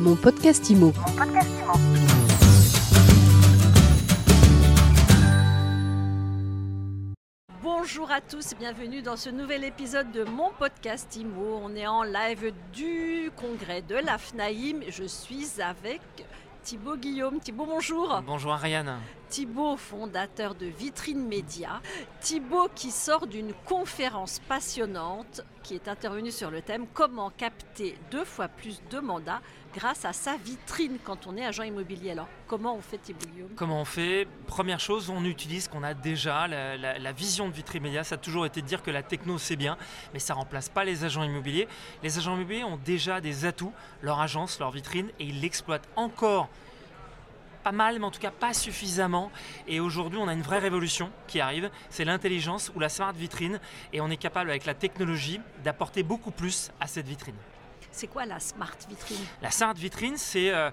Mon podcast IMO. Bonjour à tous, bienvenue dans ce nouvel épisode de mon podcast IMO. On est en live du congrès de la FNAIM. Je suis avec Thibaut Guillaume. Thibaut, bonjour. Bonjour Ariane. Thibaut, fondateur de Vitrine Média. Thibaut qui sort d'une conférence passionnante qui est intervenue sur le thème Comment capter deux fois plus de mandats grâce à sa vitrine quand on est agent immobilier. Alors, comment on fait Thibaut Guillaume? Comment on fait? Première chose, on utilise qu'on a déjà. La, la, vision de Vitrine Média, ça a toujours été de dire que la techno c'est bien, mais ça remplace pas les agents immobiliers. Les agents immobiliers ont déjà des atouts, leur agence, leur vitrine, et ils l'exploitent encore pas mal, mais en tout cas pas suffisamment. Et aujourd'hui, on a une vraie révolution qui arrive, c'est l'intelligence ou la smart vitrine, et on est capable avec la technologie d'apporter beaucoup plus à cette vitrine. C'est quoi la smart vitrine? La smart vitrine, euh,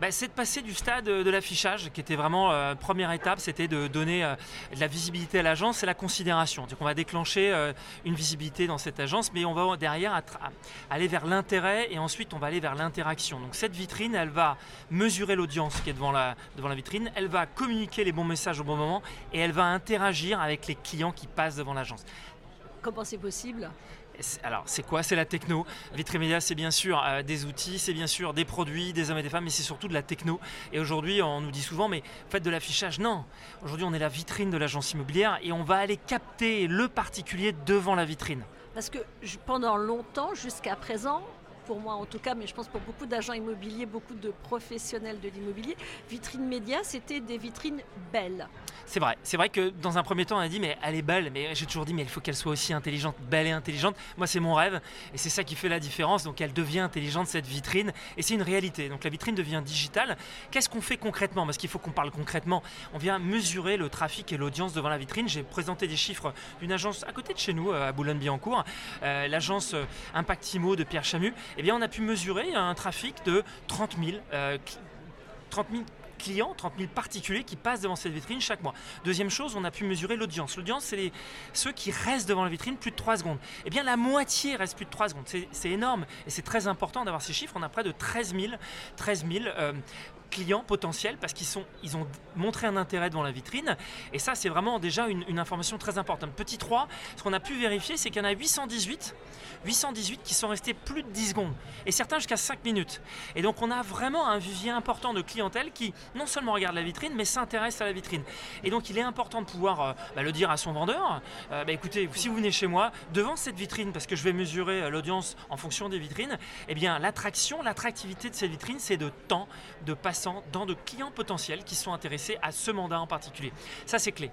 bah, c'est de passer du stade de l'affichage, qui était vraiment la euh, première étape, c'était de donner euh, de la visibilité à l'agence et la considération. Donc on va déclencher une visibilité dans cette agence, mais on va derrière aller vers l'intérêt et ensuite on va aller vers l'interaction. Donc cette vitrine, elle va mesurer l'audience qui est devant la, devant la vitrine, elle va communiquer les bons messages au bon moment et elle va interagir avec les clients qui passent devant l'agence. Comment c'est possible? Alors, c'est quoi? C'est la techno. Vitrimedia, c'est bien sûr euh, des outils, c'est bien sûr des produits, des hommes et des femmes, mais c'est surtout de la techno. Et aujourd'hui, on nous dit souvent, mais faites de l'affichage. Non. Aujourd'hui, on est la vitrine de l'agence immobilière et on va aller capter le particulier devant la vitrine. Parce que pendant longtemps, jusqu'à présent, pour moi en tout cas, mais je pense pour beaucoup d'agents immobiliers, beaucoup de professionnels de l'immobilier, vitrine média, c'était des vitrines belles. C'est vrai, c'est vrai que dans un premier temps on a dit mais elle est belle, mais j'ai toujours dit mais il faut qu'elle soit aussi intelligente, belle et intelligente. Moi c'est mon rêve et c'est ça qui fait la différence. Donc elle devient intelligente cette vitrine et c'est une réalité. Donc la vitrine devient digitale. Qu'est-ce qu'on fait concrètement? Parce qu'il faut qu'on parle concrètement. On vient mesurer le trafic et l'audience devant la vitrine. J'ai présenté des chiffres d'une agence à côté de chez nous, à Boulogne-Billancourt, euh, l'agence euh, Impactimo de Pierre Chamu. Eh bien on a pu mesurer un trafic de 30 000, 30 000 clients, 30 000 particuliers qui passent devant cette vitrine chaque mois. Deuxième chose, on a pu mesurer l'audience. L'audience, c'est ceux qui restent devant la vitrine plus de 3 secondes. Eh bien, la moitié reste plus de 3 secondes. C'est énorme et c'est très important d'avoir ces chiffres. On a près de 13 000, 13 000 clients potentiels parce qu'ils ils ont montré un intérêt devant la vitrine. Et ça, c'est vraiment déjà une, information très importante. Petit 3, ce qu'on a pu vérifier, c'est qu'il y en a 818, 818 qui sont restés plus de 10 secondes et certains jusqu'à 5 minutes. Et donc, on a vraiment un vivier important de clientèle qui non seulement regarde la vitrine, mais s'intéresse à la vitrine. Et donc, il est important de pouvoir euh, bah, le dire à son vendeur euh, bah, écoutez, si vous venez chez moi, devant cette vitrine, parce que je vais mesurer euh, l'audience en fonction des vitrines, eh bien, l'attraction, l'attractivité de cette vitrine, c'est de temps de passer dans de clients potentiels qui sont intéressés à ce mandat en particulier. Ça, c'est clé.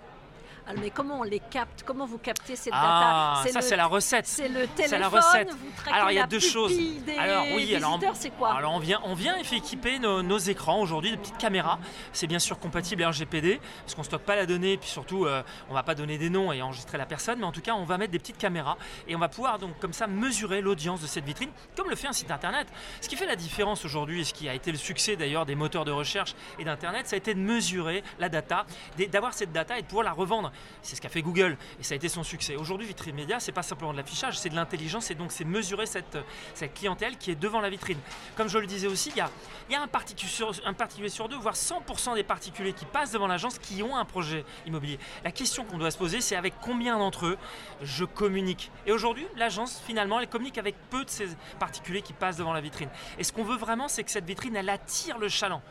Ah, mais comment on les capte? Comment vous captez cette ah, data? Ça, c'est la recette. C'est le téléphone. La recette. Vous alors, il y a deux choses. Des alors, oui, alors, c'est quoi? Alors, on vient, on vient équiper nos, écrans aujourd'hui de petites caméras. C'est bien sûr compatible RGPD parce qu'on ne stocke pas la donnée, puis surtout, euh, on ne va pas donner des noms et enregistrer la personne, mais en tout cas, on va mettre des petites caméras et on va pouvoir donc comme ça mesurer l'audience de cette vitrine, comme le fait un site internet. Ce qui fait la différence aujourd'hui, et ce qui a été le succès d'ailleurs des moteurs de recherche et d'internet, ça a été de mesurer la data, d'avoir cette data et de pouvoir la revendre. C'est ce qu'a fait Google et ça a été son succès. Aujourd'hui, Vitrine Média, c'est pas simplement de l'affichage, c'est de l'intelligence et donc c'est mesurer cette, cette clientèle qui est devant la vitrine. Comme je le disais aussi, il y a, un, particulier sur, deux, voire 100% des particuliers qui passent devant l'agence qui ont un projet immobilier. La question qu'on doit se poser, c'est avec combien d'entre eux je communique? Et aujourd'hui, l'agence, finalement, elle communique avec peu de ces particuliers qui passent devant la vitrine. Et ce qu'on veut vraiment, c'est que cette vitrine, attire le chaland.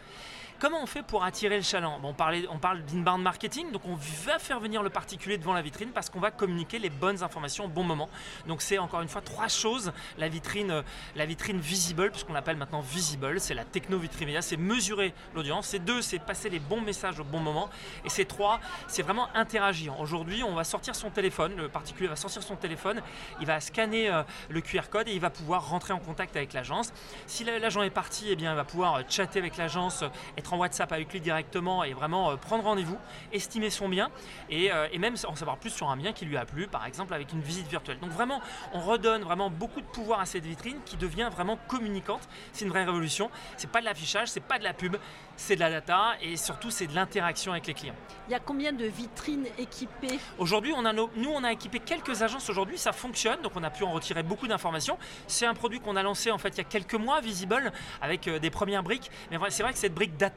Comment on fait pour attirer le chaland? On, parle d'inbound marketing, donc on va faire venir le particulier devant la vitrine parce qu'on va communiquer les bonnes informations au bon moment. Donc c'est encore une fois trois choses. La vitrine, euh, visible, puisqu'on l'appelle maintenant visible, c'est la techno vitrine média, c'est mesurer l'audience. C'est deux, c'est passer les bons messages au bon moment. Et c'est trois, c'est vraiment interagir. Aujourd'hui, on va sortir son téléphone, le particulier va sortir son téléphone, il va scanner euh, le QR code et il va pouvoir rentrer en contact avec l'agence. Si l'agent est parti, eh il va pouvoir euh, chatter avec l'agence, être en WhatsApp avec lui directement et vraiment euh, prendre rendez-vous, estimer son bien et, euh, et, même en savoir plus sur un bien qui lui a plu, par exemple avec une visite virtuelle. Donc vraiment, on redonne vraiment beaucoup de pouvoir à cette vitrine qui devient vraiment communicante. C'est une vraie révolution. C'est pas de l'affichage, c'est pas de la pub, c'est de la data et surtout c'est de l'interaction avec les clients. Il y a combien de vitrines équipées? Aujourd'hui, on a nous on a équipé quelques agences aujourd'hui, ça fonctionne, donc on a pu en retirer beaucoup d'informations. C'est un produit qu'on a lancé en fait il y a quelques mois, Visible, avec euh, des premières briques. Mais c'est vrai que cette brique data,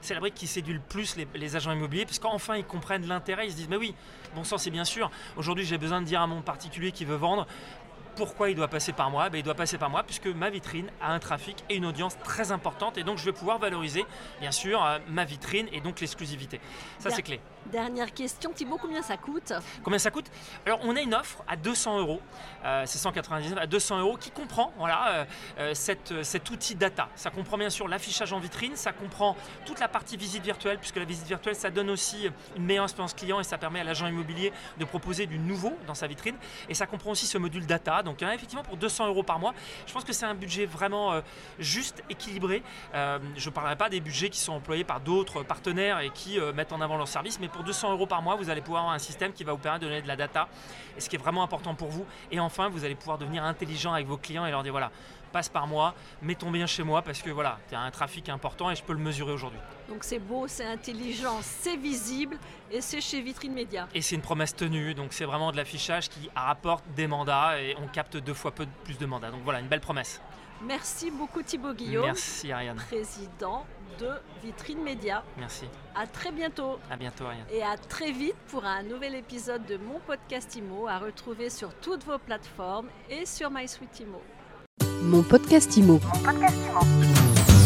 c'est la brique qui séduit le plus les, les agents immobiliers, puisqu'enfin ils comprennent l'intérêt, ils se disent mais oui, bon sang c'est bien sûr. Aujourd'hui j'ai besoin de dire à mon particulier qui veut vendre, pourquoi il doit passer par moi? Ben, Il doit passer par moi puisque ma vitrine a un trafic et une audience très importante et donc je vais pouvoir valoriser bien sûr euh, ma vitrine et donc l'exclusivité. Ça c'est clé. Dernière question, Thibaut, combien ça coûte Combien ça coûte Alors on a une offre à 200 euros, euh, c'est 199 à 200 euros qui comprend voilà, euh, euh, cet outil data. Ça comprend bien sûr l'affichage en vitrine, ça comprend toute la partie visite virtuelle puisque la visite virtuelle ça donne aussi une meilleure expérience client et ça permet à l'agent immobilier de proposer du nouveau dans sa vitrine et ça comprend aussi ce module data. Donc effectivement pour 200 euros par mois, je pense que c'est un budget vraiment juste, équilibré. je ne parlerai pas des budgets qui sont employés par d'autres partenaires et qui mettent en avant leurs services, mais pour 200 euros par mois, vous allez pouvoir avoir un système qui va vous permettre de donner de la data, et ce qui est vraiment important pour vous. Et enfin, vous allez pouvoir devenir intelligent avec vos clients et leur dire voilà, passe par moi, mettons bien chez moi parce que voilà, tu as un trafic important et je peux le mesurer aujourd'hui. Donc c'est beau, c'est intelligent, c'est visible et c'est chez Vitrine Média. Et c'est une promesse tenue, donc c'est vraiment de l'affichage qui rapporte des mandats et on capte deux fois plus de mandats. Donc voilà, une belle promesse. Merci beaucoup Thibaut Guillaume. Merci Ariane. Président de Vitrine Média. Merci. À très bientôt. À bientôt Ariane. Et à très vite pour un nouvel épisode de mon podcast IMO à retrouver sur toutes vos plateformes et sur MySuite IMO. Mon podcast IMO. Mon podcast IMO.